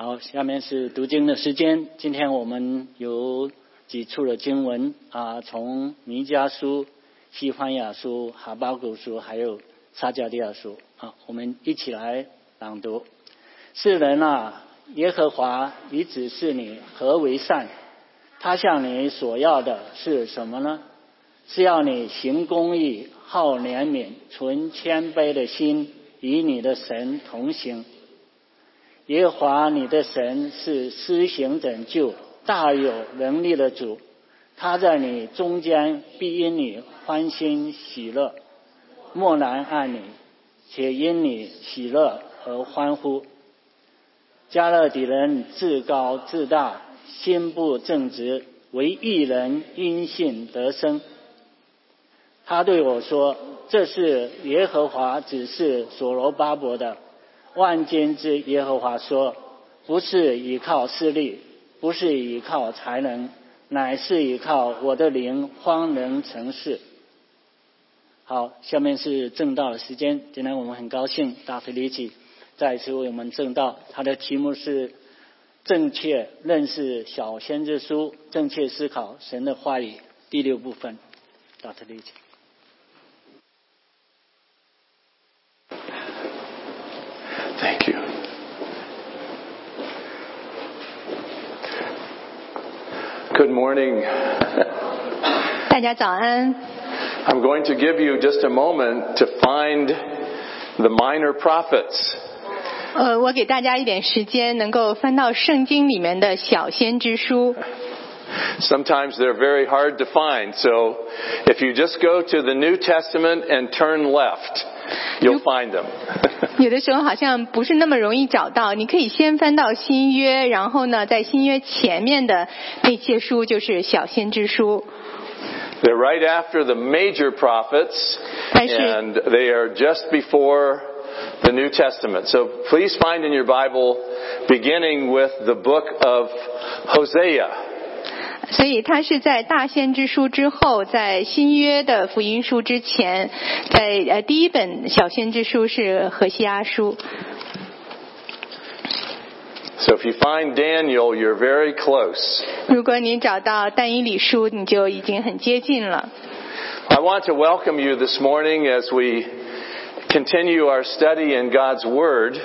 好，下面是读经的时间。今天我们有几处的经文啊，从弥迦书、西番雅书、哈巴谷书，还有撒迦利亚书啊，我们一起来朗读。世人啊，耶和华已指示你何为善，他向你所要的是什么呢？是要你行公义、好怜悯、存谦卑的心，与你的神同行。耶和华你的神是施行拯救、大有能力的主，他在你中间必因你欢欣喜乐，默然爱你，且因你喜乐而欢呼。加勒底人自高自大，心不正直，为一人因信得生。他对我说：“这是耶和华指示所罗巴伯的。”万军之耶和华说：“不是依靠势力，不是依靠才能，乃是依靠我的灵，方能成事。”好，下面是正道的时间。今天我们很高兴，大飞利奇再次为我们正道。他的题目是“正确认识小先知书，正确思考神的话语”第六部分。大飞利奇。Good morning. 大家早安。 I'm going to give you just a moment to find the minor prophets. 呃，我给大家一点时间，能够翻到圣经里面的小先知书。 Sometimes they're very hard to find, so if you just go to the New Testament and turn left, you'll find them. 有的时候好像不是那么容易找到，你可以先翻到新约，然后呢，在新约前面的那些书就是小先知书。 They're right after the major prophets, I see. and they are just before the New Testament. So please find in your Bible, beginning with the book of Hosea. 所以它是在大先知书之后，在新约的福音书之前，在呃第一本小先知书是何西阿书。So if you find Daniel, you're very close. 如果你找到但以理书，你就已经很接近了。I want to welcome you this morning as we continue our study in God's Word.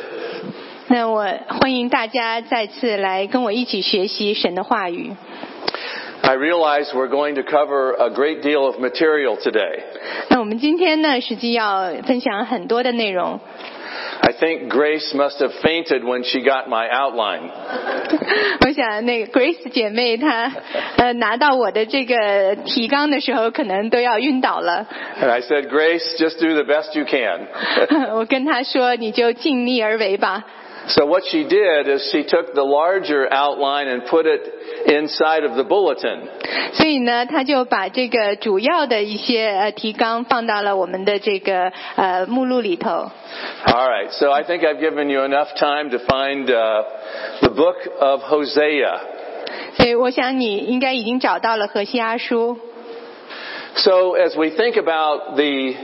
那我欢迎大家再次来跟我一起学习神的话语。I realize we're going to cover a great deal of material today. 那我们今天呢，实际要分享很多的内容。 I think Grace must have fainted when she got my outline. 我想那个 Grace 姐妹她呃拿到我的这个提纲的时候，可能都要晕倒了。 And I said, Grace, just do the best you can. 我跟她说，你就尽力而为吧。 so what she did is she took the larger outline and put it inside of the bulletin. 所以呢，她就把这个主要的一些呃提纲放到了我们的这个呃目录里头。 All right, so I think I've given you enough time to find uh, the book of Hosea. 所以我想你应该已经找到了何西阿书。 So as we think about the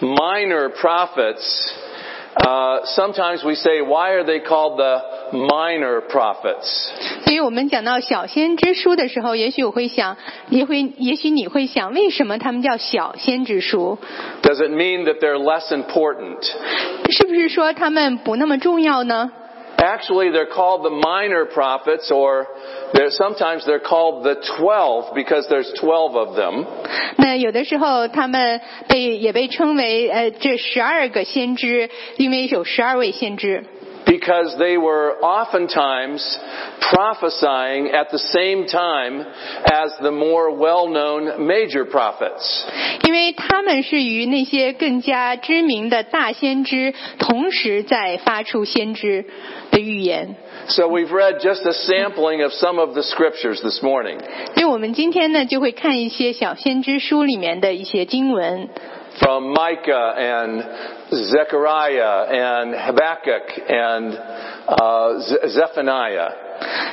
minor prophets, uh, sometimes we say, why are they called the minor prophets? 所以我们讲到小先知书的时候，也许我会想，也会，也许你会想，为什么他们叫小先知书？ Does it mean that they're less important? 是不是说他们不那么重要呢？ Actually, they're called the minor prophets, or they're, sometimes they're called the twelve because there's twelve of them. 那有的时候他们被也被称为呃这十二个先知，因为有十二位先知。 Because they were oftentimes prophesying at the same time as the more well-known major prophets. 因为他们是与那些更加知名的大先知同时在发出先知的预言， So we've read just a sampling of some of the scriptures this morning. 所以我们今天呢就会看一些小先知书里面的一些经文， From Micah and Zechariah and Habakkuk and uh, Ze- Zephaniah.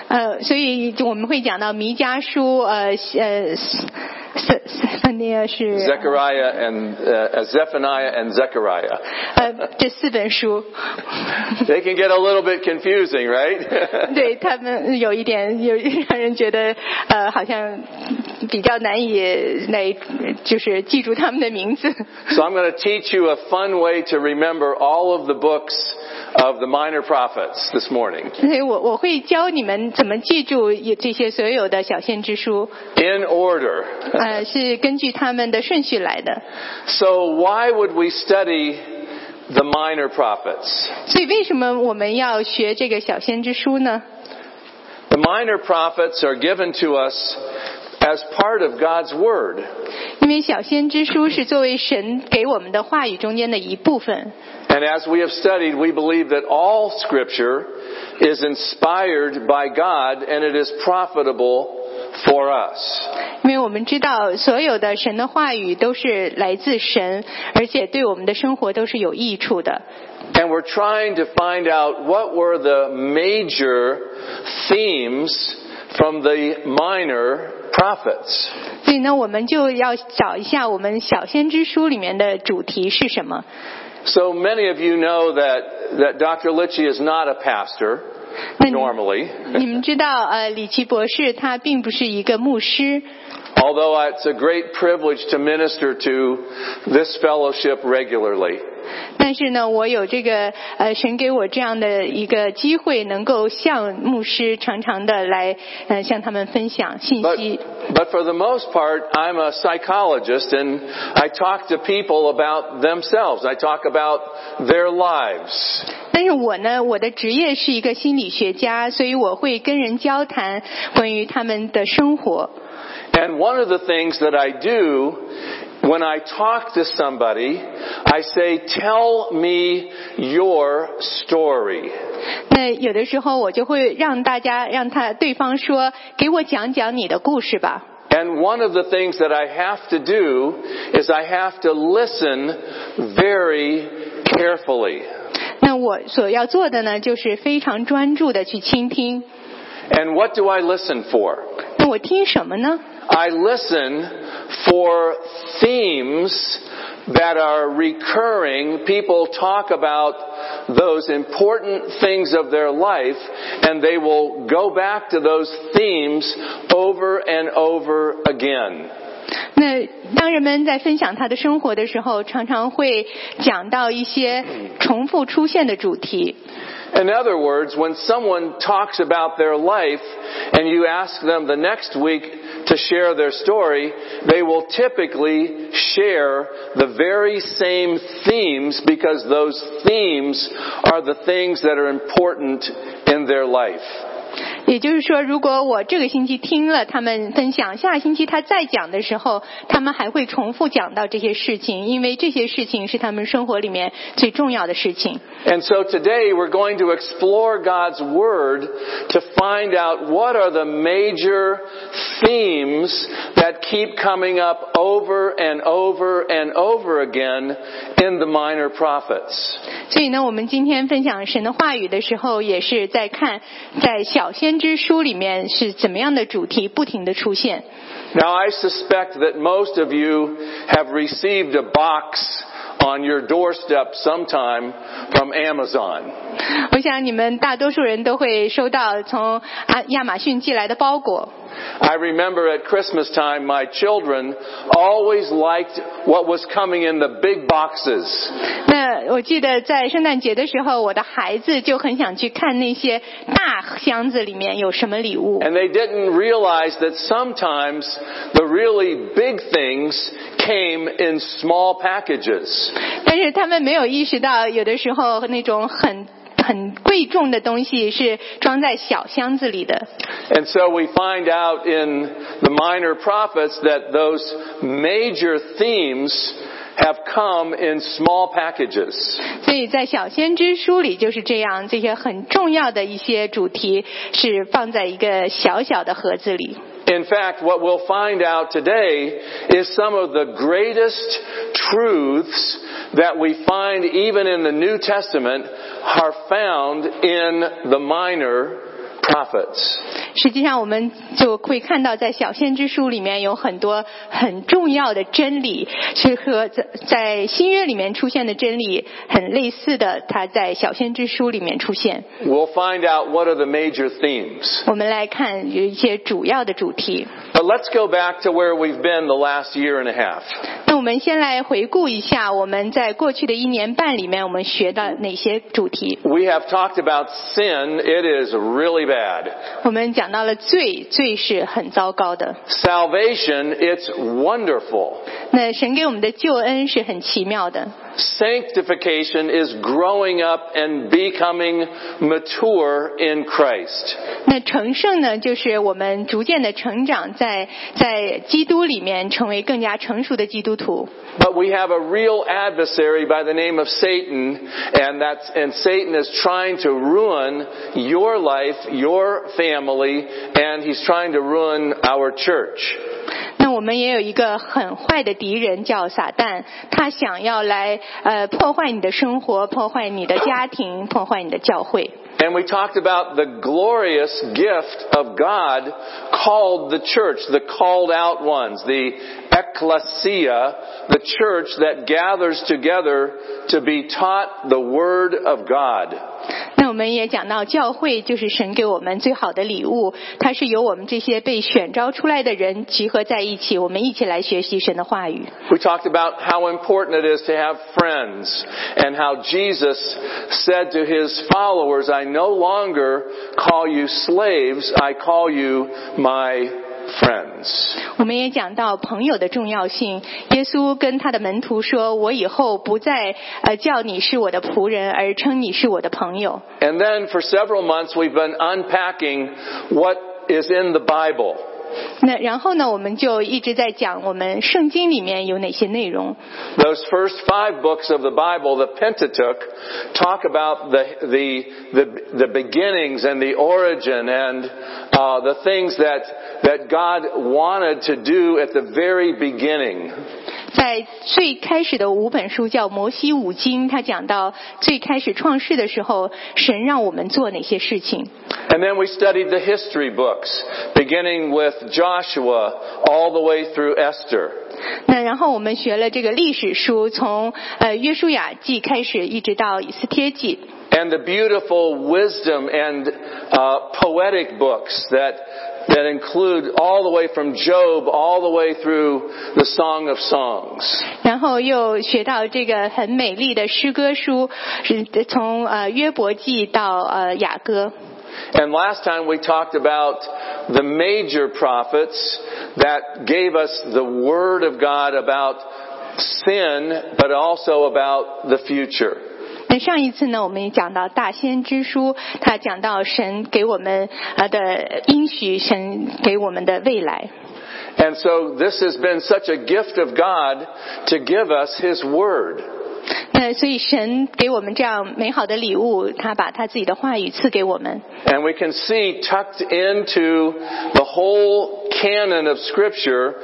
呃，所以就我们会讲到弥迦书，呃呃 瑟瑟芬尼亚是 Zechariah and uh, Zephaniah and Zechariah. 呃这四本书， They can get a little bit confusing, right? 对他们有一点有让人觉得呃好像 比较难以来就是记住他们的名字。 so I'm going to teach you a fun way to remember all of the books of the minor prophets this morning 所以我我会教你们怎么记住有这些所有的小先知书， in order. 呃，是根据他们的顺序来的。 So why would we study the minor prophets? 所以为什么我们要学这个小先知书呢？ The minor prophets are given to us as part of God's Word. 因为小先知书是作为神给我们的话语中间的一部分。 And as we have studied, we believe that all Scripture is inspired by God and it is profitable for us. 因为我们知道所有的神的话语都是来自神，而且对我们的生活都是有益处的。 And we're trying to find out what were the major themes from the minor prophets. 所以呢，我们就要找一下我们小先知书里面的主题是什么。 So many of you know that, that Dr. Litchie is not a pastor, 那你 normally. 你们知道，呃，李奇博士他并不是一个牧师， Although it's a great privilege to minister to this fellowship regularly. 但是呢，我有这个呃神给我这样的一个机会，能够向牧师常常的来呃向他们分享信 But, 息。 but for the most part, I'm a psychologist and I talk to people about themselves. I talk about their lives. 但是我呢，我的职业是一个心理学家，所以我会跟人交谈关于他们的生活。 And one of the things that I do when I talk to somebody, I say, tell me your story. 那有的时候我就会让大家让他对方说，给我讲讲你的故事吧。 And one of the things that I have to do is I have to listen very carefully. 那我所要做的呢，就是非常专注的去倾听。 And what do I listen for? 那我听什么呢？ I listen for themes that are recurring. People talk about those important things of their life and they will go back to those themes over and over again. 那当人们在分享他的生活的时候，常常会讲到一些重复出现的主题。 In other words, when someone talks about their life and you ask them the next week to share their story, they will typically share the very same themes because those themes are the things that are important in their life. 也就是说，如果我这个星期听了他们分享，下星期他再讲的时候，他们还会重复讲到这些事情，因为这些事情是他们生活里面最重要的事情。And so today we're going to explore God's Word to find out what are the major themes that keep coming up over and over and over again in the minor prophets. 所以呢，我们今天分享神的话语的时候，也是在看在小先知书里面是怎么样的主题不停的出现。 Now I suspect that most of you have received a box on your doorstep sometime from Amazon. 我想你们大多数人都会收到从啊亚马逊寄来的包裹。 I remember at Christmas time my children always liked what was coming in the big boxes. 那我记得在圣诞节的时候，我的孩子就很想去看那些大箱子里面有什么礼物。 And they didn't realize that sometimes the really big things came in small packages. 但是他们没有意识到，有的时候那种很 很贵重的东西是装在小箱子里的。And so we find out in the minor prophets that those major themes have come in small packages. 所以在小先知书里就是这样，这些很重要的一些主题是放在一个小小的盒子里。In fact, what we'll find out today is some of the greatest truths that we find even in the New Testament are found in the minor prophets. 实际上，我们就会看到，在小先知书里面有很多很重要的真理，是和在在新约里面出现的真理很类似的，它在小先知书里面出现。 We'll find out what are the major themes. 我们来看有一些主要的主题。 But let's go back to where we've been the last year and a half. 那我们先来回顾一下我们在过去的一年半里面，我们学到哪些主题？ We have talked about sin. It is really bad. 我们讲到了罪，罪是很糟糕的。 Salvation, it's wonderful. 那神给我们的救恩是很奇妙的。 Sanctification is growing up and becoming mature in Christ. 那成圣呢，就是我们逐渐的成长在，在基督里面成为更加成熟的基督徒。 But we have a real adversary by the name of Satan, and that's, and Satan is trying to ruin your life, your family, and he's trying to ruin our church. 那我们也有一个很坏的敌人叫撒旦，他想要来呃破坏你的生活，破坏你的家庭，破坏你的教会。 And we talked about the glorious gift of God called the church, the called out ones, the ecclesia, the church that gathers together to be taught the Word of God. 那我们也讲到，教会就是神给我们最好的礼物，它是由我们这些被选召出来的人集合在一起，我们一起来学习神的话语。 We talked about how important it is to have friends and how Jesus said to his followers, I no longer call you slaves, I call you my friends. 我们也讲到朋友的重要性。耶稣跟他的门徒说：“我以后不再呃叫你是我的仆人，而称你是我的朋友。” And then for several months we've been unpacking what is in the Bible. 那然后呢，我们就一直在讲我们圣经里面有哪些内容。 Those first five books of the Bible, the Pentateuch, talk about the, the, the, the beginnings and the origin and uh, the things that, that God wanted to do at the very beginning. 在最开始的五本书叫摩西五经，他讲到最开始创世的时候，神让我们做哪些事情。 And then we studied the history books, beginning with Joshua all the way through Esther. 那然后我们学了这个历史书，从呃约书亚记开始，一直到以斯帖记。 And the beautiful wisdom and uh, poetic books that, that include all the way from Job all the way through the Song of Songs. 然后又学到这个很美丽的诗歌书，是从呃约伯记到呃雅歌。 And last time we talked about the major prophets that gave us the Word of God about sin, but also about the future. 那上一次呢，我们也讲到《大先知书》，它讲到神给我们呃的应许，神给我们的未来。And so this has been such a gift of God to give us His Word. 那所以神给我们这样美好的礼物，他把他自己的话语赐给我们。And we can see tucked into the whole canon of Scripture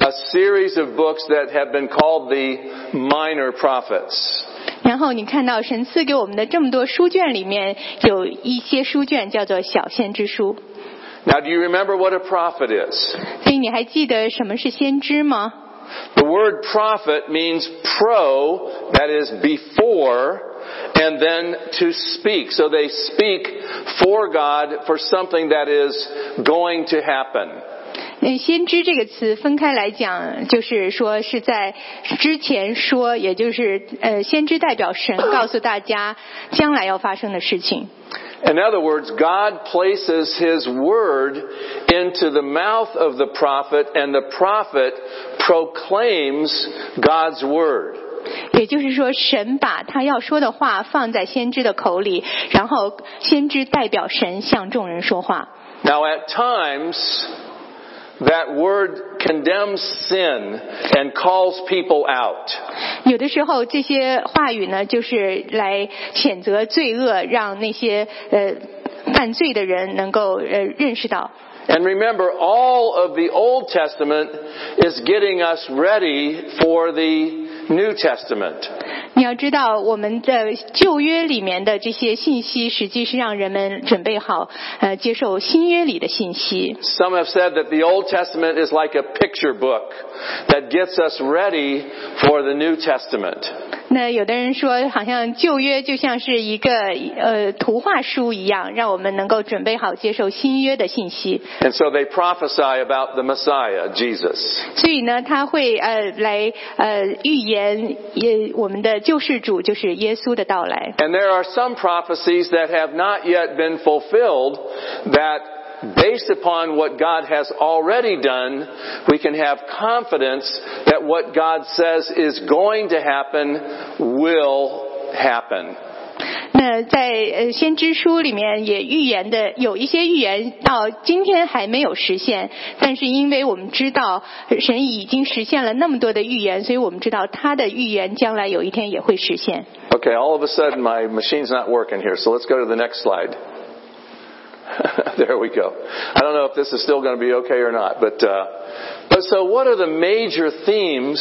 a series of books that have been called the minor prophets. 然后你看到神赐给我们的这么多书卷里面，有一些书卷叫做小先知书。 Now, do you remember what a prophet is? 所以你还记得什么是先知吗？ The word prophet means pro, that is before, and then to speak. So they speak for God for something that is going to happen. 嗯，先知这个词分开来讲，就是说是在之前说，也就是呃，先知代表神告诉大家将来要发生的事情。 In other words, God places His word into the mouth of the prophet, and the prophet proclaims God's word. 也就是说，神把他要说的话放在先知的口里，然后先知代表神向众人说话。 Now, at times, that word condemns sin and calls people out. 有的时候，这些话语呢，就是来谴责罪恶，让那些呃犯罪的人能够呃认识到。 And remember, all of the Old Testament is getting us ready for the New Testament. 你要知道，我们的旧约里面的这些信息，实际是让人们准备好呃接受新约里的信息。 Some have said that the Old Testament is like a picture book that gets us ready for the New Testament. 那有的人说，好像旧约就像是一个呃图画书一样，让我们能够准备好接受新约的信息。 And so they prophesy about the Messiah, Jesus. 所以呢，他会呃来呃预言 也我们的救世主就是耶稣的到来。 And there are some prophecies that have not yet been fulfilled that based upon what God has already done, we can have confidence that what God says is going to happen will happen. 那在呃先知书里面也预言的有一些预言到今天还没有实现，但是因为我们知道神已经实现了那么多的预言，所以我们知道他的预言将来有一天也会实现。 Okay, all of a sudden my machine's not working here, so let's go to the next slide. there we go. I don't know if this is still going to be okay or not, but uh, but so what are the major themes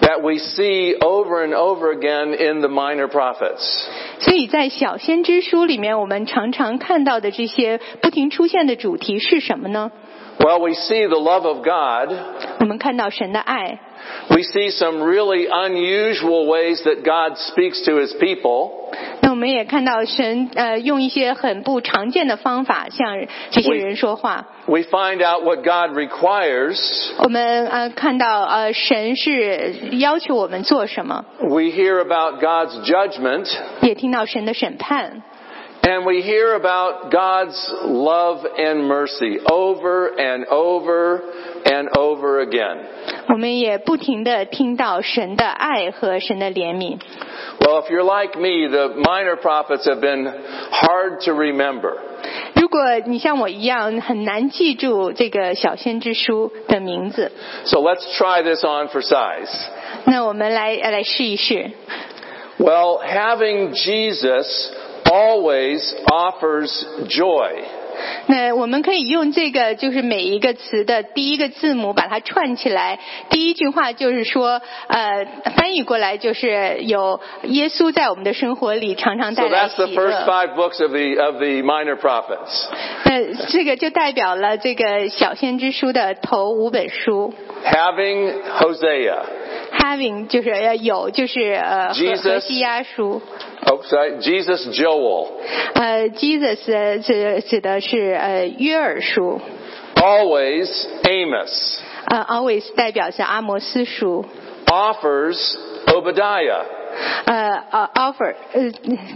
that we see over and over again in the minor prophets? 所以在小先知书里面，我们常常看到的这些不停出现的主题是什么呢？ Well, we see the love of God. 我们看到神的爱， We see some really unusual ways that God speaks to his people. 那我们也看到神呃用一些很不常见的方法向这些人说话。 We find out what God requires. 我们呃看到呃神是要求我们做什么， We hear about God's judgment. 也听到神的审判。 And we hear about God's love and mercy over and over and over again. 我们也不停的听到神的爱和神的怜悯。 Well, if you're like me, the minor prophets have been hard to remember. 如果你像我一样很难记住这个小先知书的名字，So let's try this on for size. 那我们来呃来试一试。Well, having Jesus always offers joy. 那我们可以用这个，就是每一个词的第一个字母把它串起来。第一句话就是说，呃，翻译过来就是有耶稣在我们的生活里常常带 So 来 that's the first。five books of the, of the minor prophets. 那这个就代表了这个小先知书的头五本书。Having Hosea. Having 就是呃有就是呃何西阿书。Oh, sorry, Jesus Joel. 呃，Jesus 指指的是呃约珥书。Always Amos. 呃，always 代表是阿摩斯书。Offers Obadiah. 呃呃 Offer 呃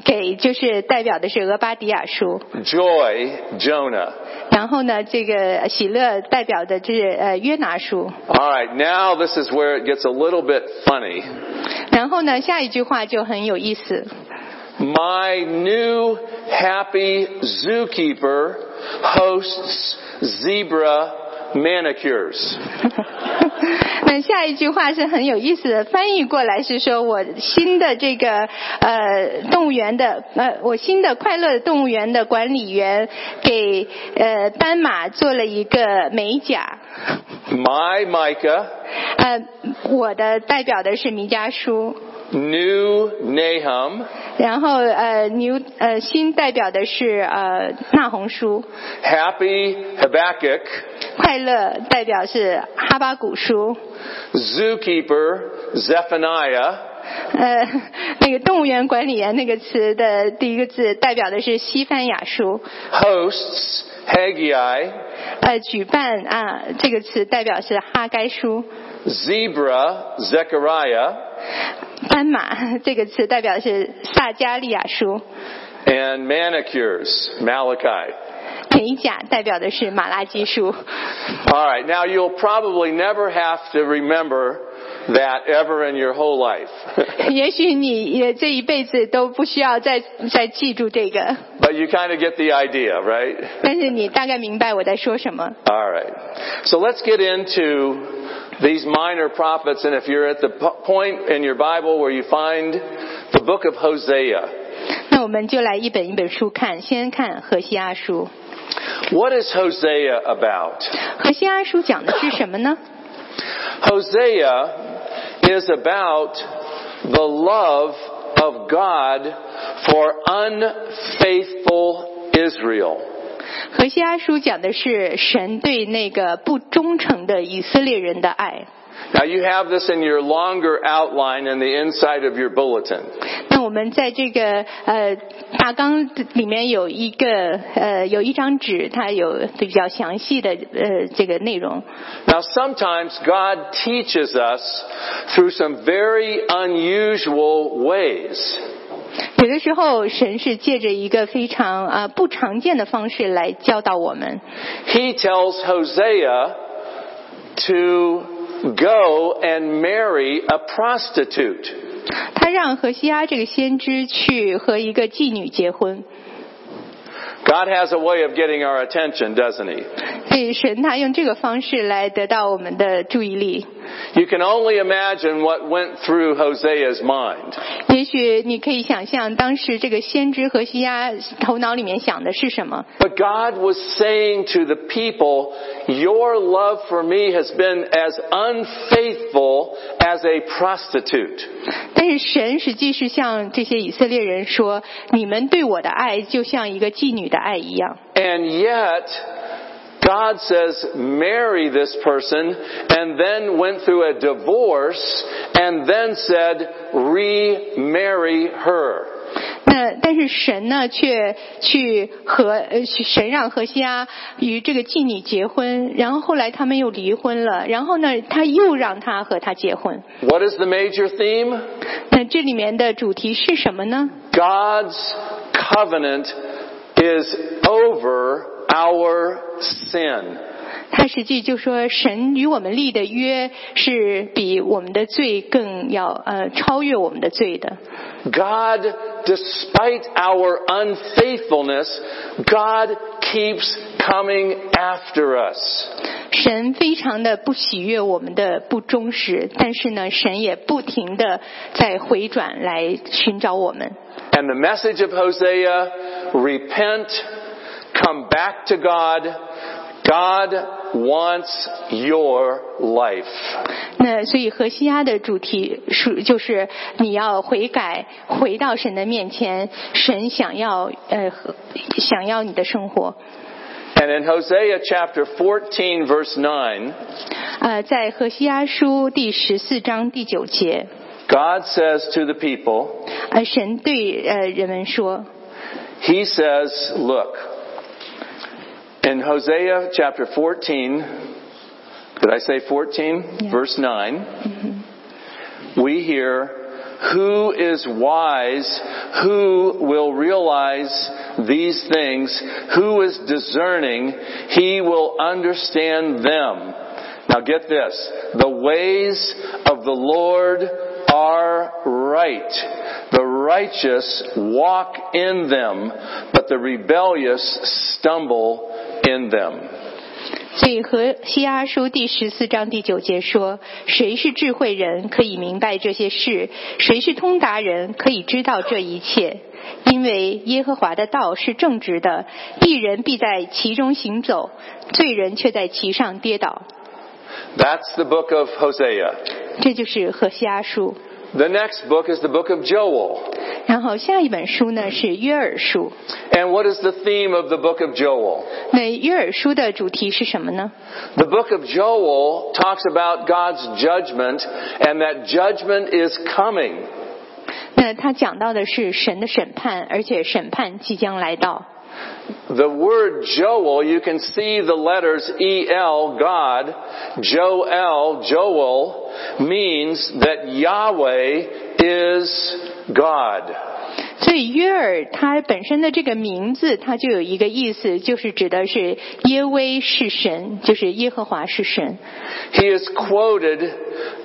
给就是代表的是俄巴底亚书， Joy Jonah. 然后呢这个喜乐代表的就是呃约拿书， All right. Now this is where it gets a little bit funny. 然后呢下一句话就很有意思。 My new happy zookeeper hosts zebra manicures. 那下一句话是很有意思的，翻译过来是说我新的这个呃动物园的呃我新的快乐动物园的管理员给呃斑马做了一个美甲，My Micah. 呃我的代表的是米家书，New Nahum，然后呃牛呃新代表的是呃那鸿书，Happy Habakkuk，快乐代表是哈巴谷书，Zookeeper Zephaniah，呃那个动物园管理员那个词的第一个字代表的是西番雅书，Hosts Haggai，呃举办啊这个词代表是哈该书，Zebra Zechariah。斑马这个词代表的是撒迦利亚书。And manicures, Malachi. 美甲代表的是马拉基书。All right, now you'll probably never have to remember that ever in your whole life. but you kind of get the idea, right? Alright. so let's get into these minor prophets, and if you're at the po- point in your Bible where you find the book of Hosea, 那我们就来一本一本书看，先看何西阿书。 what is Hosea about? 何西阿书讲的是什么呢？ Hosea is about the love of God for unfaithful Israel. 何西阿书讲的是神对那个不忠诚的以色列人的爱。Now you have this in your longer outline in the inside of your bulletin. 那我们在这个呃大纲里面有一个呃有一张纸，它有比较详细的呃这个内容。Now sometimes God teaches us through some very unusual ways. 有的时候，神是借着一个非常啊、呃不常见的方式来教导我们。He tells Hosea to go and marry a prostitute. 他让何西阿这个先知去和一个妓女结婚。God has a way of getting our attention, doesn't he? 所以神他用这个方式来得到我们的注意力。 You can only imagine what went through Hosea's mind. 也许你可以想象，当时这个先知何西阿头脑里面想的是什么？ But God was saying to the people, Your love for me has been as unfaithful as a prostitute. 但是神实际是向这些以色列人说：“你们对我的爱就像一个妓女的 爱一样。 And yet, God says, marry this person, and then went through a divorce, and then said, remarry her. ”那但是神呢，却去和呃神让何西阿与这个妓女结婚，然后后来他们又离婚了，然后呢，他又让他和他结婚。 What is the major theme? 那这里面的主题是什么呢？ God's covenant is over our sin. 他实际就说，神与我们立的约是比我们的罪更要呃超越我们的罪的。God, despite our unfaithfulness, God keeps coming after us. 神非常的不喜悦我们的不忠实，但是呢，神也不停的在回转来寻找我们。And the message of Hosea, repent, come back to God, God wants your life. 那所以何西阿的主题是就是你要悔改，回到神的面前，神想要呃想要你的生活。And in Hosea chapter 14 verse 9, 呃，在何西阿书第十四章第九节。God says to the people, 呃，神对呃人们说， He says, look, in Hosea chapter 14, did I say 14? Yeah. Verse 9, we hear, who is wise? Who will realize these things? Who is discerning? He will understand them. Now get this. The ways of the Lord are right. The righteous walk in them, but the rebellious stumble in them. 所以何西阿书第十四章第九节说：“谁是智慧人，可以明白这些事；谁是通达人，可以知道这一切。因为耶和华的道是正直的，一人必在其中行走，罪人却在其上跌倒。” That's the book of Hosea. 这就是何西阿书。 The next book is the book of Joel. 然后下一本书呢是约珥书。 And what is the theme of the book of Joel? 那约珥书的主题是什么呢？ The book of Joel talks about God's judgment and that judgment is coming. 那他讲到的是神的审判，而且审判即将来到。 the word Joel, you can see the letters E-L, God, Joel, Joel, means that Yahweh is God. 所以约珥他本身的这个名字，它就有一个意思，就是指的是耶威是神，就是耶和华是神。He is quoted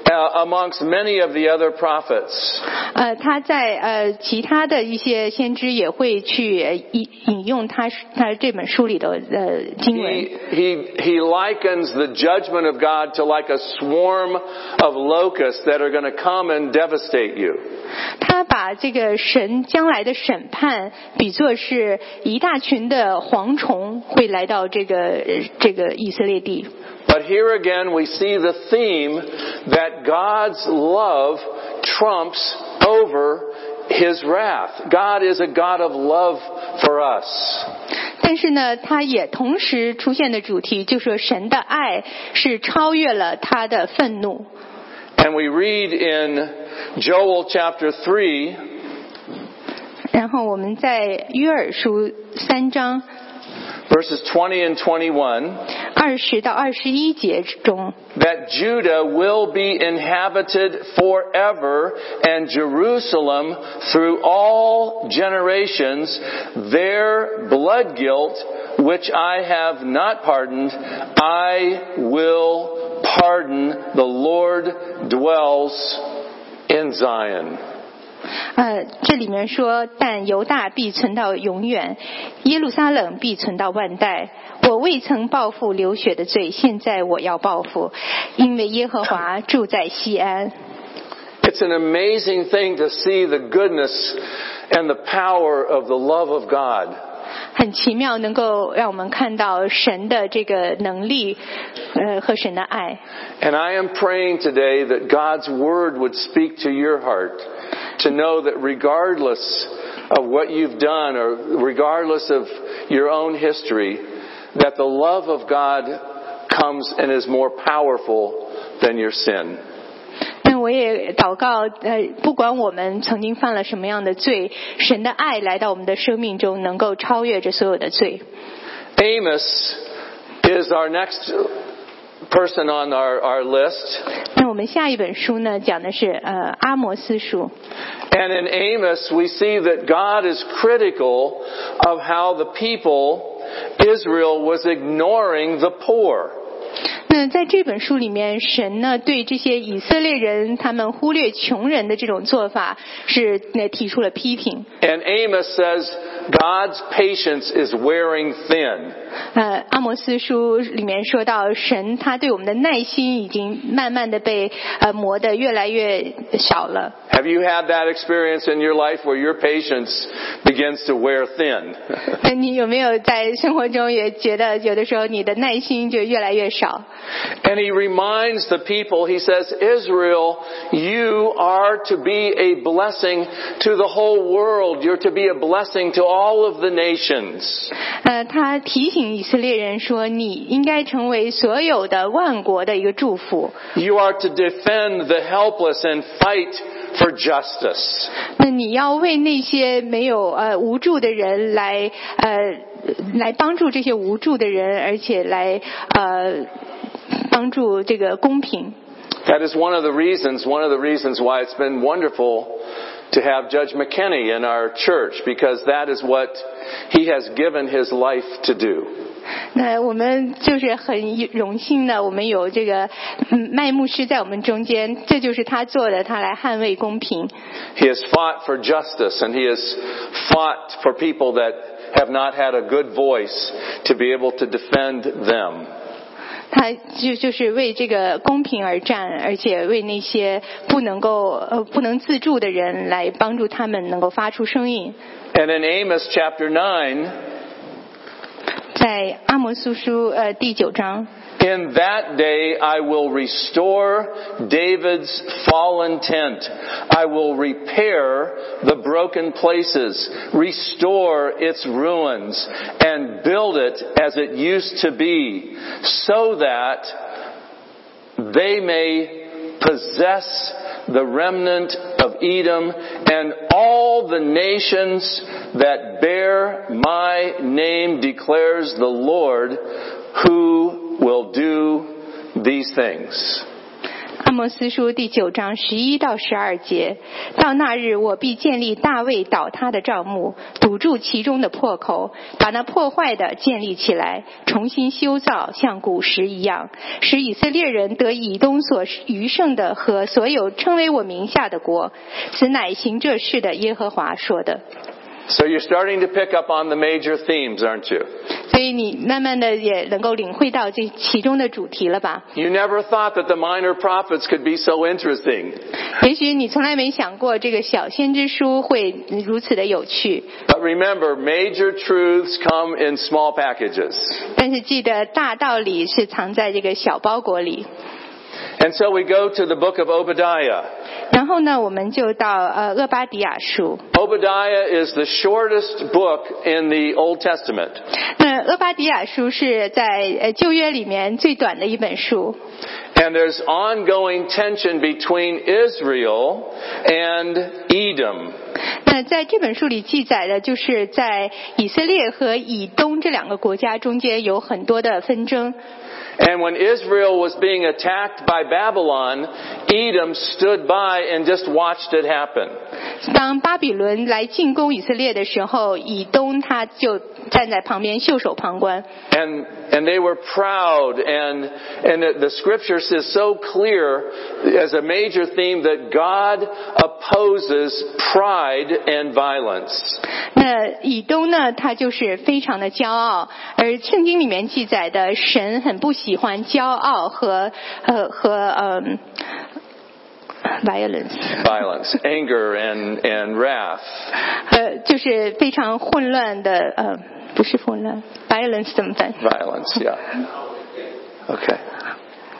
uh, amongst many of the other prophets. 呃，他在呃其他的一些先知也会去呃引引用他他这本书里的呃经文 He,。he, he likens the judgment of God to like a swarm of locusts that are going to come and devastate you. 他把这个神将来的审判比作是一大群的蝗虫会来到这个呃这个以色列地。 But here again we see the theme that God's love trumps over His wrath. God is a God of love for us. 但是呢，它也同时出现的主题就是说神的爱是超越了他的愤怒。 And we read in Joel chapter 3, 然后我们在约珥书三章 verses 20 and 21, 二十到二十一节中， that Judah will be inhabited forever and Jerusalem through all generations. Their blood guilt, which I have not pardoned, I will pardon. The Lord dwells in Zion. 呃，这里面说，但犹大必存到永远，耶路撒冷必存到万代。我未曾报复流血的罪，现在我要报复，因为耶和华住在锡安。It's an amazing thing to see the goodness and the power of the love of God. 很奇妙，能够让我们看到神的这个能力，呃，和神的爱。And I am praying today that God's word would speak to your heart to know that regardless of what you've done or regardless of your own history, that the love of God comes and is more powerful than your sin. 那我也祷告，呃，不管我们曾经犯了什么样的罪，神的爱来到我们的生命中，能够超越这所有的罪。 Amos is our next person on our, our list. 那我们下一本书呢，讲的是呃阿摩斯书。 And in Amos, we see that God is critical of how the people, Israel, was ignoring the poor. 那在这本书里面，神呢对这些以色列人他们忽略穷人的这种做法是那提出了批评。And Amos says God's patience is wearing thin. 呃，阿摩斯书里面说到，神他对我们的耐心已经慢慢的被呃磨得越来越少了。Have you had that experience in your life where your patience begins to wear thin? 那你有没有在生活中也觉得有的时候你的耐心就越来越少？And he reminds the people, he says, Israel, you are to be a blessing to the whole world. You're to be a blessing to all of the nations. 呃，他提醒以色列人说，你应该成为所有的万国的一个祝福。 You are to defend the helpless and fight for justice. 那你要为那些没有呃无助的人来呃来帮助这些无助的人，而且来呃 帮助这个公平。 That is one of the reasons, one of the reasons why it's been wonderful to have Judge McKinney in our church because that is what he has given his life to do. 那我们就是很荣幸的，我们有这个嗯麦牧师在我们中间，这就是他做的，他来捍卫公平。 He has fought for justice and he has fought for people that have not had a good voice to be able to defend them. 他就就是为这个公平而战，而且为那些不能够呃不能自助的人来帮助他们能够发出声音。And in Amos chapter nine. 在阿摩苏书呃第九章， In that day I will restore David's fallen tent. I will repair the broken places, restore its ruins, and build it as it used to be, so that they may possess the remnant of Edom and all the nations that bear my name declares the Lord who will do these things. 摩斯书第九章十一到十二节，到那日我必建立大卫倒塌的帐幕，堵住其中的破口，把那破坏的建立起来，重新修造，像古时一样，使以色列人得以东所余剩的和所有称为我名下的国。此乃行这事的耶和华说的。So you're starting to pick up on the major themes, aren't you? 所以你慢慢的也能够领会到这其中的主题了吧？ You never thought that the minor prophets could be so interesting. 也许你从来没想过这个小先知书会如此的有趣， But remember, major truths come in small packages. 但是记得大道理是藏在这个小包裹里。 and so we go to the book of Obadiah. 然后呢，我们就到呃俄巴迪亚书。Obadiah is the shortest book in the Old Testament. 那俄巴迪亚书是在呃旧约里面最短的一本书。And there's ongoing tension between Israel and Edom. 那在这本书里记载的就是在以色列和以东这两个国家中间有很多的纷争。And when Israel was being attacked by Babylon, Edom stood by and just watched it happen. 当巴比伦来进攻以色列的时候，以东他就站在旁边袖手旁观。And, and they were proud and, and the, the scripture says so clear as a major theme that God opposes pride and violence. 那以东呢，他就是非常的骄傲，而圣经里面记载的神很不喜欢骄傲和呃和嗯、violence， Violence, anger and, and wrath. 呃就是非常混乱的呃不是混乱，violence 怎么办？ Violence, yeah. Okay.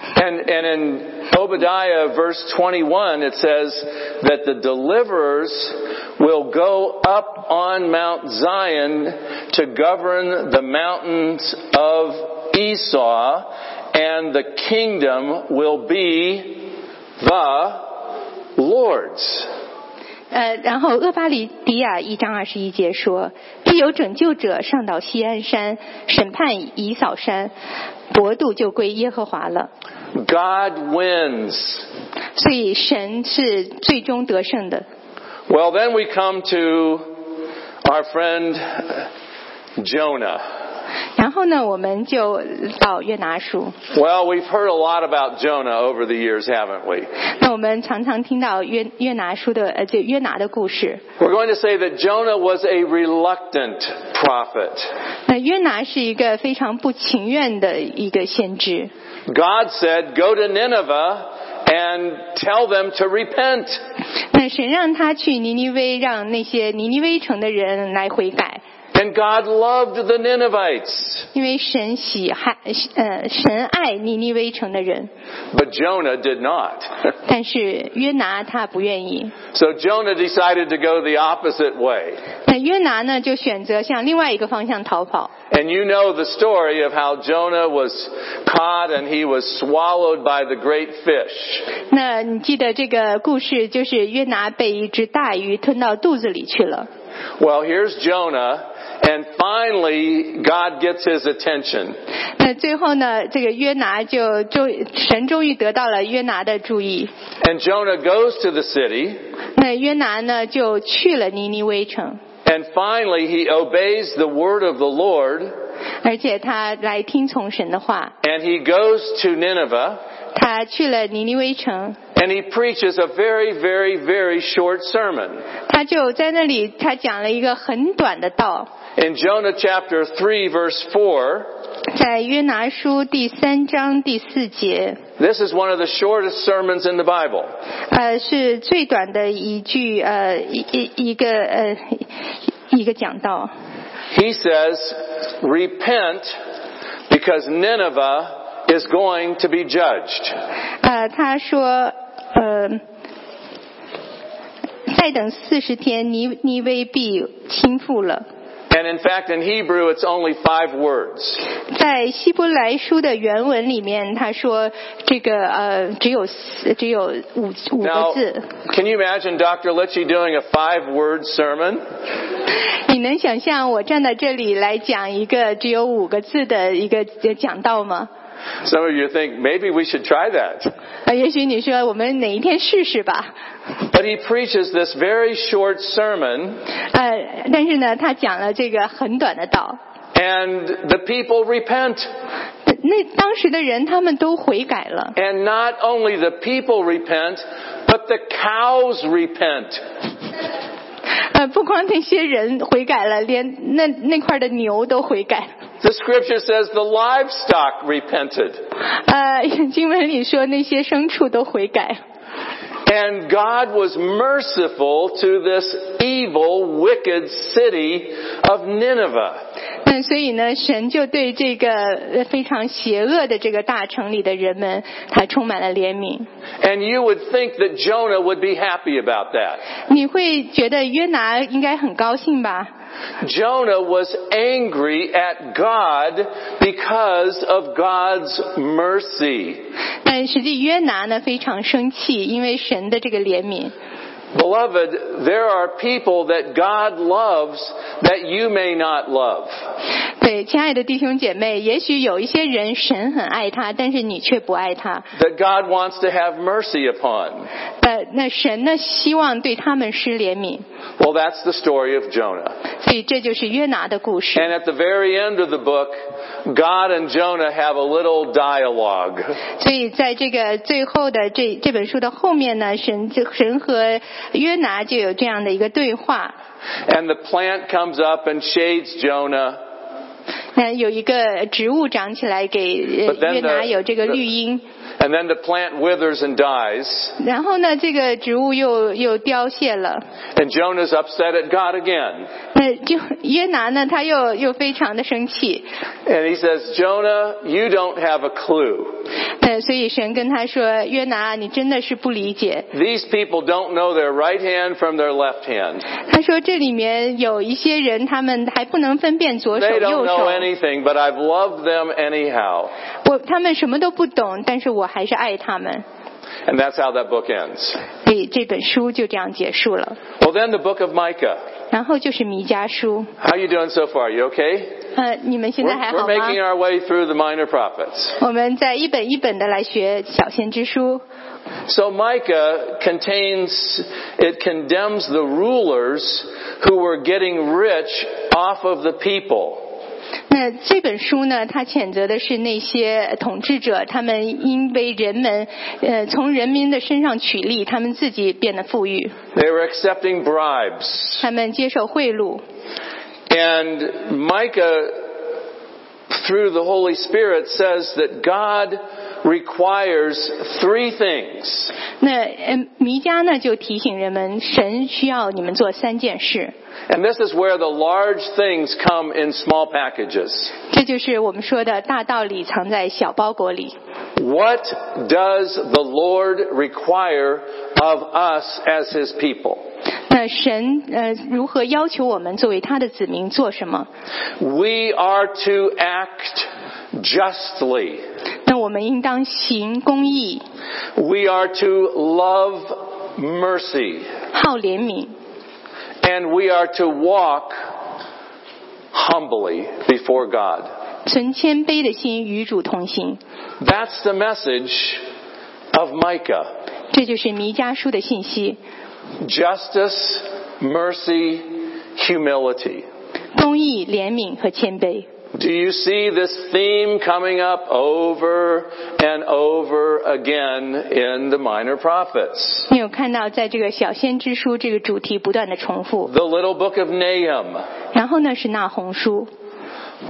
And, and in Obadiah verse 21, it says that the deliverers will go up on Mount Zion to govern the mountains of Esau, and the kingdom will be the Lord's. 呃，然后厄巴里迪亚一章二十一节说：“ 必有拯救者上到锡安山，审判以扫山，国度就归耶和华了。God wins. then we come to our friend Jonah. 然后呢，我们就到约拿书。 Well, we've heard a lot about Jonah over the years, haven't we? 那我们常常听到约约拿书的呃，就约拿的故事。 We're going to say that Jonah was a reluctant prophet. 那约拿是一个非常不情愿的一个先知。 God said, go to Nineveh and tell them to repent. 那神让他去尼尼微，让那些尼尼微城的人来悔改， And God loved the Ninevites. 因为神喜爱呃神爱尼尼微城的人。 But Jonah did not. 但是约拿他不愿意。 so Jonah decided to go the opposite way. 那约拿呢，就选择向另外一个方向逃跑。 And you know the story of how Jonah was caught and he was swallowed by the great fish. 那你记得这个故事，就是约拿被一只大鱼吞到肚子里去了。 Well, here's Jonah, and finally God gets his attention. 那最后呢，这个约拿就终神终于得到了约拿的注意。 And Jonah goes to the city, 那约拿呢就去了尼尼微城， and finally he obeys the word of the Lord, 而且他来听从神的话。 and he goes to Nineveh, 他去了尼尼微城， and he preaches a very, very, very short sermon. 他就在那里，他讲了一个很短的道， In Jonah chapter 3 verse 4, 在约拿书第三章第四节， this is one of the shortest sermons in the Bible. 呃，是最短的一句，呃，一一一个呃一个讲道。 He says, repent because Nineveh is going to be judged. 呃，他说，呃，再等四十天，尼尼微必倾覆了。 And in fact, in Hebrew, it's only five words. 在希伯来书的原文里面，他说这个呃只有四只有五五个 Now, 字。 can you imagine Dr. Litchi doing a five-word sermon? 你能想象我站在这里来讲一个只有五个字的一个讲道吗？ Some of you think maybe we should try that. 呃，也许你说我们哪一天试试吧。 But he preaches this very short sermon, 呃，但是呢，他讲了这个很短的道。 and the people repent. 那当时的人他们都悔改了， And not only the people repent, but the cows repent. 呃，不光那些人悔改了，连那那块的牛都悔改。 The scripture says the livestock repented. 呃，经文里说那些牲畜都悔改。 And God was merciful to this evil, wicked city of Nineveh. 那所以呢，神就对这个呃非常邪恶的这个大城里的人们，他充满了怜悯。 And you would think that Jonah would be happy about that. 你会觉得约拿应该很高兴吧？ Jonah was angry at God because of God's mercy. 但实际约拿呢非常生气，因为神的这个怜悯。 Beloved, there are people that God loves that you may not love. 对，亲爱的弟兄姐妹，也许有一些人神很爱他，但是你却不爱他。 That God wants to have mercy upon. 呃，那神呢希望对他们施怜悯， Well, that's the story of Jonah. 所以这就是约拿的故事。 And at the very end of the book, God and Jonah have a little dialogue. 所以在这个最后的这这本书的后面呢，神就神和 约拿就有这样的一个对话。And the plant comes up and shades Jonah. 那有一个植物长起来给约拿有这个绿荫，And then the plant withers and dies. 然后呢，这个植物又又凋谢了。 And Jonah's upset at God again. 那就约拿呢，他又又非常的生气。 And he says, Jonah, you don't have a clue. 呃，所以神跟他说：“约拿，你真的是不理解。 These people don't know their right hand from their left hand. ”他说：“这里面有一些人，他们还不能分辨左手 They don't 右 know 手。 anything, but I've loved them anyhow. 我他们什么都不懂，但是我还是爱他们。 And that's how that book ends. 所以这本书就这样结束了。 Well, then the book of Micah. 然后就是弥迦书。 How you doing so far? You okay? 呃，你们现 We're, 在还 we're 好吗？ making our way through the minor prophets. 我们在一本一本的来学小先知书。 So Micah contains, it condemns the rulers who were getting rich off of the people. 那这本书呢，它谴责的是那些统治者，他们因为人们呃从人民的身上取利，他们自己变得富裕， They were accepting bribes. 他们接受贿赂。 And Micah, through the Holy Spirit, says that God requires three things. 那呃弥迦呢就提醒人们，神需要你们做三件事， And this is where the large things come in small packages. 这就是我们说的大道理藏在小包裹里。 What does the Lord require of us as His people? 那神呃如何要求我们作为他的子民做什么？ We are to act justly. 那我们应当行公义， We are to love mercy. 好怜悯， And we are to walk humbly before God. 存谦卑的心与主同行。 That's the message of Micah. 这就是弥迦书的信息： Justice, mercy, humility. 公义、怜悯和谦卑。 Do you see this theme coming up over and over again in the minor prophets? 你有看到在这个小先知书这个主题不断的重复。 The little book of Nahum. 然后呢是那红书，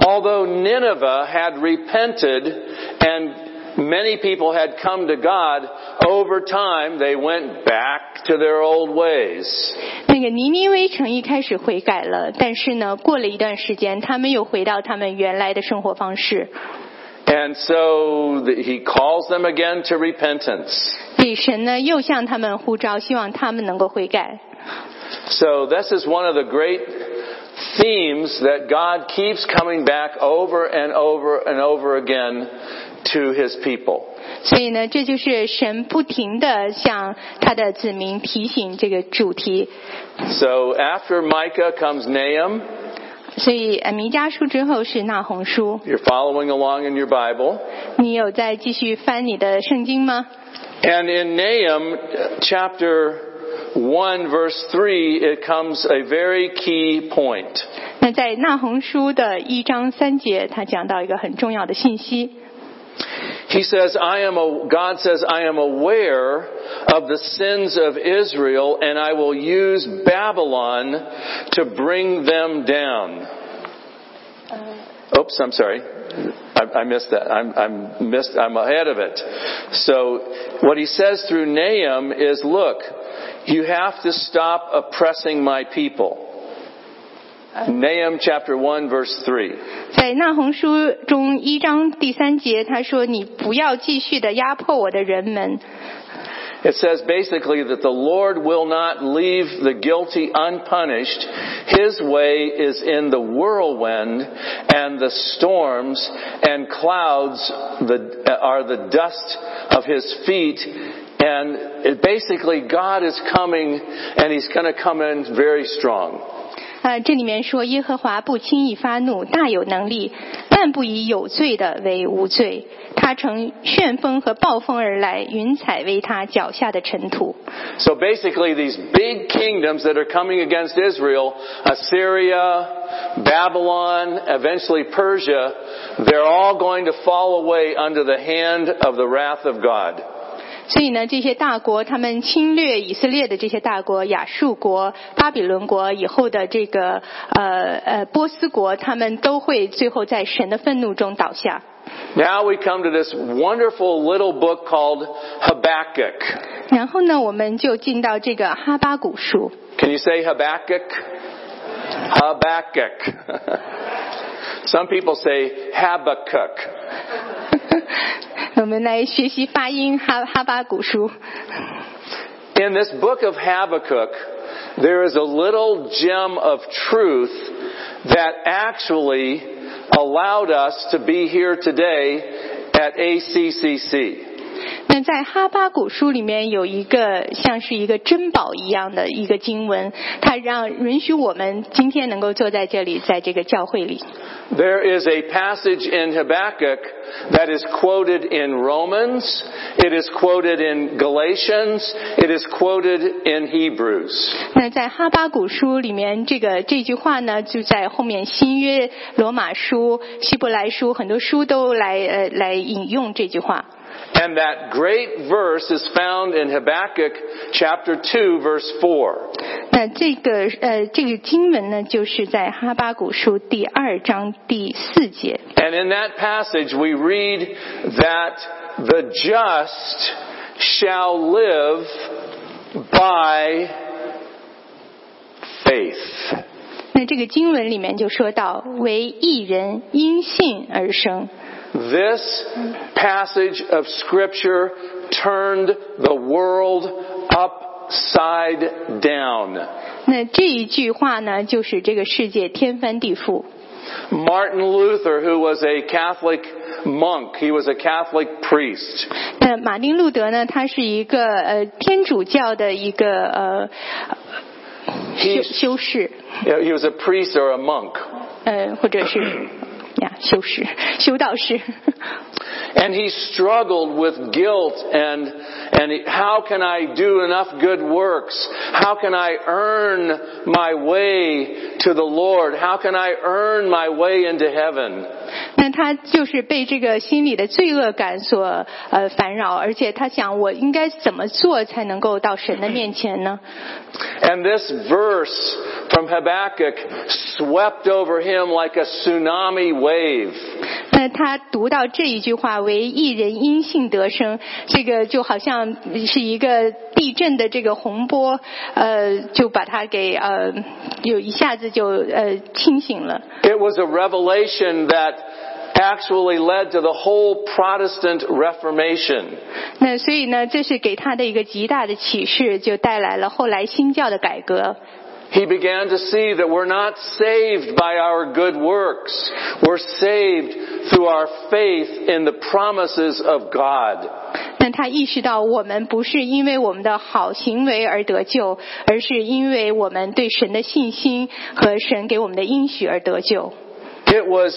Although Nineveh had repented and many people had come to God, over time they went back to their old ways. 那个尼尼微城一开始悔改了，但是呢过了一段时间，他们又回到他们原来的生活方式。 And so the, he calls them again to repentance. 所以神呢又向他们呼召，希望他们能够悔改。 So this is one of the great themes that God keeps coming back over and over and over again to his people. 所以呢，这就是神不停的向他的子民提醒这个主题。So after Micah comes Nahum. 所以弥迦书之后是那鸿书。You're following along in your Bible. 你有在继续翻你的圣经吗？And in Nahum chapter. 1 verse 3 it comes a very key point. 那在那鸿书的一章三节，他讲到一个很重要的信息。He says, I am a, God says, I am aware of the sins of Israel and I will use Babylon to bring them down. Uh-huh. Oops, I'm sorry. I, I missed that. I'm, I'm missed. I'm ahead of it. So what he says through Nahum is, look, you have to stop oppressing my people. Nahum chapter 1 verse 3. 在那鸿书中一章第三节，他说：“你不要继续的压迫我的人们。” It says basically that the Lord will not leave the guilty unpunished. His way is in the whirlwind and the storms and clouds uh, are the dust of his feet. And basically God is coming and he's going to come in very strong. 呃，这里面说耶和华不轻易发怒，大有能力，但不以有罪的为无罪。他乘旋风和暴风而来，云彩为他脚下的尘土。 So basically these big kingdoms that are coming against Israel, Assyria, Babylon, eventually Persia, they're all going to fall away under the hand of the wrath of God. 所以呢，这些大国他们侵略以色列的这些大国，亚述国、巴比伦国以后的这个呃呃波斯国，他们都会最后在神的愤怒中倒下。Now we come to this wonderful little book called Habakkuk. 然后呢，我们就进到这个哈巴谷书。Can you say Habakkuk? Habakkuk. Some people say Habakkuk. 我们来学习发音哈哈巴谷书。In this book of Habakkuk, there is a little gem of truth that actually allowed us to be here today at ACCC. 那在哈巴古书里面有一个像是一个珍宝一样的一个经文，它让允许我们今天能够坐在这里，在这个教会里。There is a passage in Habakkuk that is quoted in Romans, it is quoted in Galatians, it is quoted in Hebrews. 那在哈巴古书里面，这个这句话呢，就在后面新约、罗马书、希伯来书很多书都来呃来引用这句话。And that great verse is found in Habakkuk chapter 2 verse 4. 那这个呃这个经文呢，就是在哈巴谷书第二章第四节。 And in that passage we read that the just shall live by faith. 那这个经文里面就说到，为一人因信而生。 This passage of scripture turned the world upside down. 那这一句话呢，就是这个世界天翻地覆。 Martin Luther, who was a Catholic monk, he was a Catholic priest. 那马丁路德呢，他是一个呃天主教的一个呃修 He, 修士， he was a priest or a monk. 呃或者是 呀修士、修道士。 And he struggled with guilt and, and he- how can I do enough good works? How can I earn my way to the Lord? How can I earn my way into heaven? 那他就是被这个心里的罪恶感所呃烦扰，而且他想我应该怎么做才能够到神的面前呢？ And this verse from Habakkuk swept over him like a tsunami wave. 那他读到这一句话“为一人因信得生”，这个就好像是一个地震的这个洪波，呃，就把他给呃，有一下子就呃清醒了。It was a revelation that actually led to the whole Protestant Reformation. 那所以呢，这是给他的一个极大的启示，就带来了后来新教的改革。He began to see that we're not saved by our good works. We're saved through our faith in the promises of God. 但他意识到，我们不是因为我们的好行为而得救，而是因为我们对神的信心和神给我们的应许而得救。 It was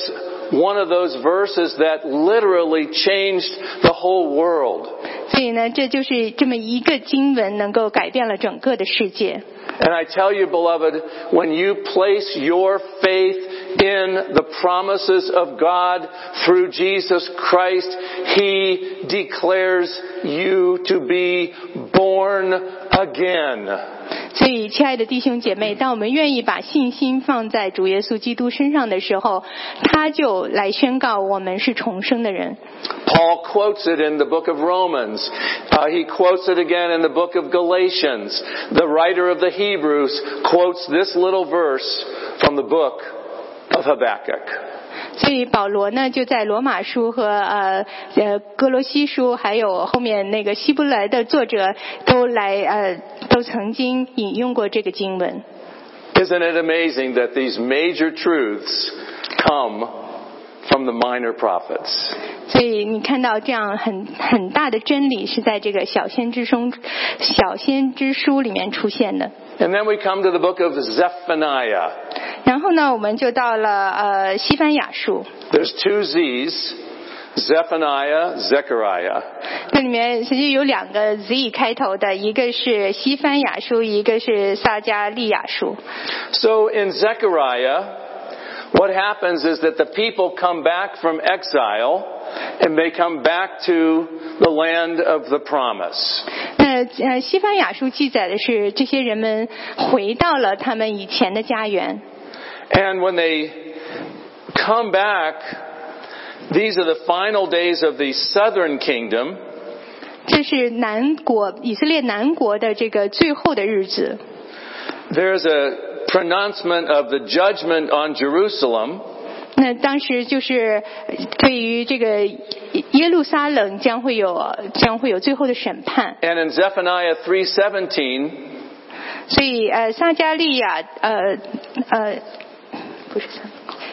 one of those verses that literally changed the whole world. 所以呢，这就是这么一个经文，能够改变了整个的世界。 And I tell you, beloved, when you place your faith in the promises of God through Jesus Christ, He declares you to be born again. 所以，亲爱的弟兄姐妹，当我们愿意把信心放在主耶稣基督身上的时候，他就来宣告我们是重生的人。Paul quotes it in the book of Romans. Uh, he quotes it again in the book of Galatians. The writer of the Hebrews quotes this little verse from the book of Habakkuk. 所以保罗呢，就在罗马书和呃呃哥罗西书，还有后面那个希伯来的作者都来呃都曾经引用过这个经文。 Isn't it amazing that these major truths come from the minor prophets? 所以你看到这样很很大的真理是在这个小先知中小先知书里面出现的。 And then we come to the book of Zephaniah. 然后呢，我们就到了呃西番雅书， There's two Z's, Zephaniah, Zechariah。这里面实际有两个 Z 开头的，一个是西番雅书，一个是撒迦利亚书。So in Zechariah. What happens is that the people come back from exile and they come back to the land of the promise. and when they come back these are the final days of the southern kingdom. 这是南国以色列南国的这个最后的日子。There's a pronouncement of the judgment on Jerusalem. And in Zephaniah 3:17. 所以呃撒迦利亚呃呃不是。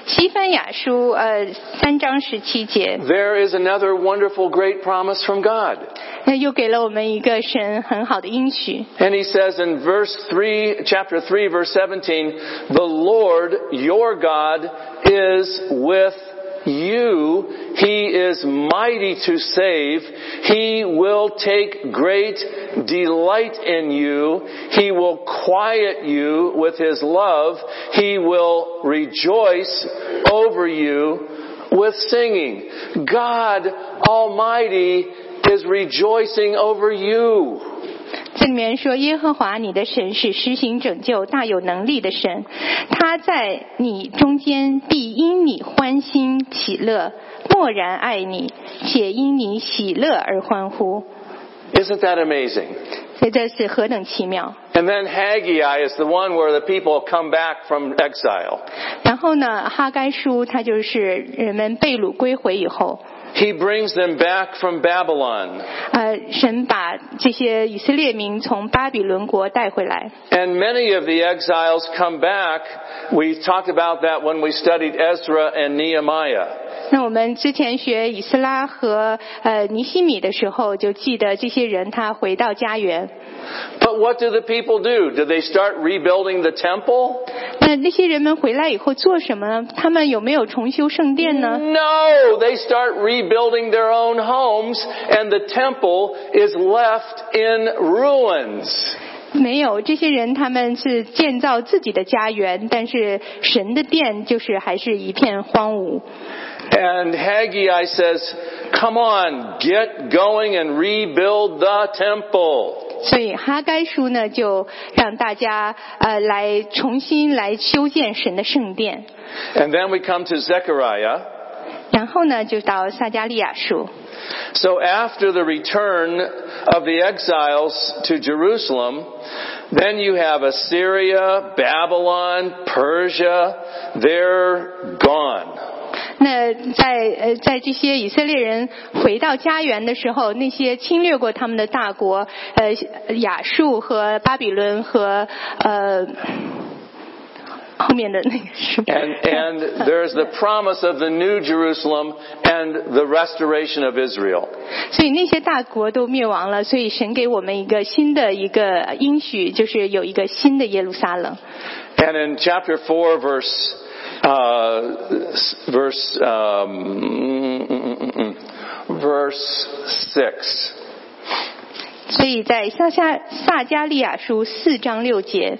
西番雅书呃三章十七节， there is another wonderful great promise from God. 那又给了我们一个神很好的应许。 And he says in verse 3, chapter 3, verse 17, the Lord your God is with you. He is mighty to save. He will take great delight in you. He will quiet you with his love. He will rejoice over you with singing. God Almighty is rejoicing over you. 这里面说，耶和华你的神是施行拯救、大有能力的神，他在你中间必因你欢欣喜乐，默然爱你，且因你喜乐而欢呼。Isn't that amazing? 所以这是何等奇妙！And then Haggai is the one where the people come back from exile. 然后呢，哈该书它就是人们被掳归回以后，He brings them back from Babylon. and many of the exiles come back. We talked about that when we studied Ezra and Nehemiah. 那我们之前学以斯拉和呃尼希米的时候，就记得这些人他回到家园。But what do the people do? Do they start rebuilding the temple? 那那些人们回来以后做什么呢？他们有没有重修圣殿呢？ No, they start rebuilding their own homes and the temple is left in ruins. 没有，这些人他们是建造自己的家园，但是神的殿就是还是一片荒芜。 And Haggai says, come on, get going and rebuild the temple. 所以哈该书呢，就让大家呃来重新来修建神的圣殿。And then we come to Zechariah. 然后呢，就到撒迦利亚书。So after the return of the exiles to Jerusalem, then you have Assyria, Babylon, Persia, they're gone. 那在呃在这些以色列人回到家园的时候，那些侵略过他们的大国，呃亚述和巴比伦和呃后面的那个是 And, and there's the promise of the new Jerusalem and the restoration of Israel. 所以那些大国都灭亡了，所以神给我们一个新的一个应许，就是有一个新的耶路撒冷。And in chapter four, verse, uh, s- verse, um, mm, mm, mm, mm, verse 6. 所以在撒下撒加利亚书四章六节，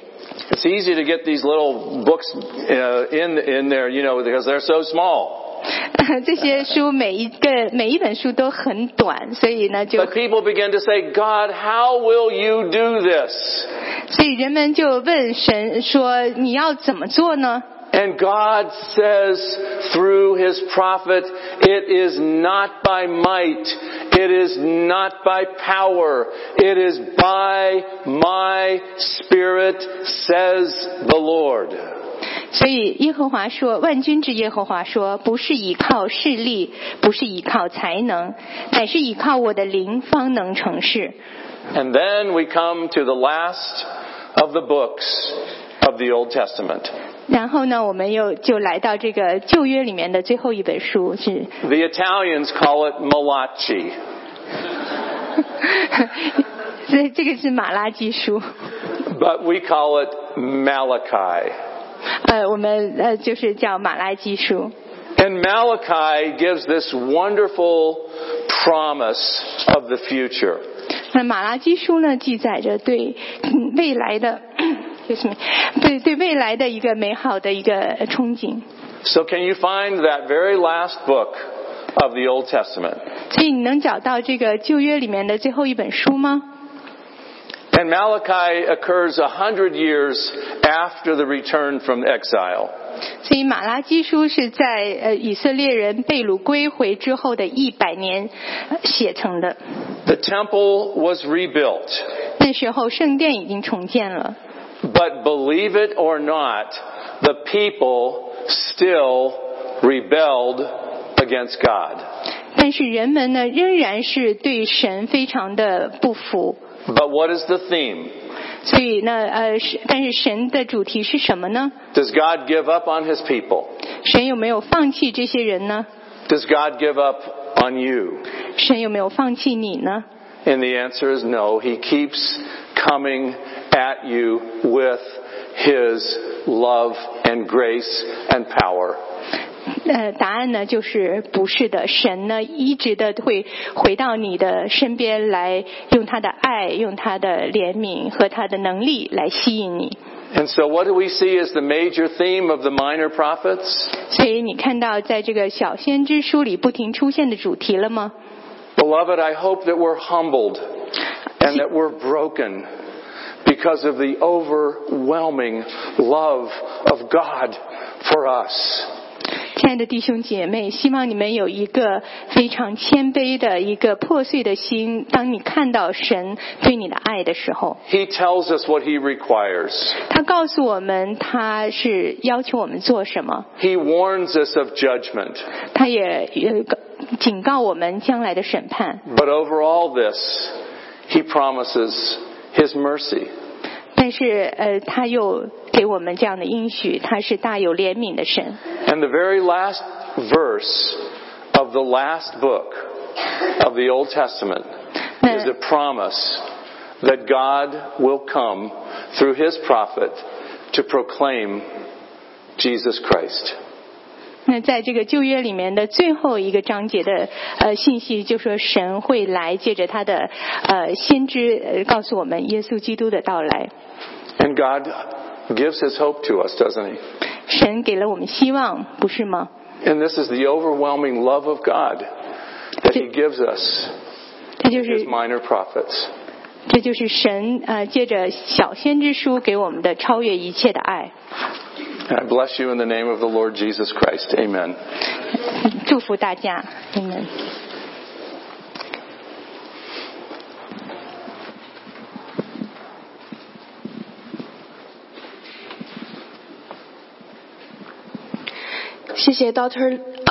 It's easy to get these little books uh, in in there, you know, because they're so small. 这些书每一个每一本书都很短，所以呢就 But people begin to say, God, how will you do this? 所以人们就问神说：“你要怎么做呢 And God says through his prophet, it is not by might, it is not by power, it is by my spirit, says the Lord.？” 所以耶和华说：“万军之耶和华说，不是依靠势力，不是依靠才能，乃是依靠我的灵方能成事。 And then we come to the last of the books of the Old Testament. ” 然后呢，我们又就来到这个旧约里面的最后一本书是 The Italians call it Malachi. 这这个是马拉基书，But we call it Malachi. 呃，我们呃就是叫马拉基书。And Malachi gives this wonderful promise of the future. 那马拉基书呢，记载着对嗯未来的，就是对对未来的一个美好的一个憧憬。 So can you find that very last book of the Old Testament? 所以你能找到这个旧约里面的最后一本书吗？ And Malachi occurs a hundred years after the return from exile. 所以马拉基书是在呃以色列人被掳归回之后的一百年呃写成的。 The temple was rebuilt. 那时候圣殿已经重建了， But believe it or not, the people still rebelled against God. 但是人们呢仍然是对神非常的不服。 But what is the theme? 所以呢，呃，是但是神的主题是什么呢？ Does God give up on his people? 神有没有放弃这些人呢？ Does God give up on you? 神有没有放弃你呢？ And the answer is no. He keeps coming at you with his love and grace and power. 呃，答案呢就是不是的。神呢一直的会回到你的身边来，用他的爱、用他的怜悯和他的能力来吸引你。 And so what do we see as the major theme of the minor prophets? 所以你看到在这个小先知书里不停出现的主题了吗？ Beloved, I hope that we're humbled and that we're broken because of the overwhelming love of God for us. 亲爱的弟兄姐妹，希望你们有一个非常谦卑的一个破碎的心。当你看到神对你的爱的时候， He tells us what He requires. 他告诉我们他是要求我们做什么， He warns us of judgment. 他也呃警告我们将来的审判。 But over all this, He promises His mercy. 但是呃，他又给我们这样的应许，他是大有怜悯的神。 And the very last verse of the last book of the Old Testament is a promise that God will come through His prophet to proclaim Jesus Christ. 那在这个旧约里面的最后一个章节的呃信息，就说神会来，借着他的呃先知呃告诉我们耶稣基督的到来。And God gives His hope to us, doesn't He? 神给了我们希望，不是吗？And this is the overwhelming love of God that He gives us, 这就 His 是 minor prophets. 这就是神呃借着小先知书给我们的超越一切的爱。And I bless you in the name of the Lord Jesus Christ. Amen. 祝福大家，你们。谢谢 Dr.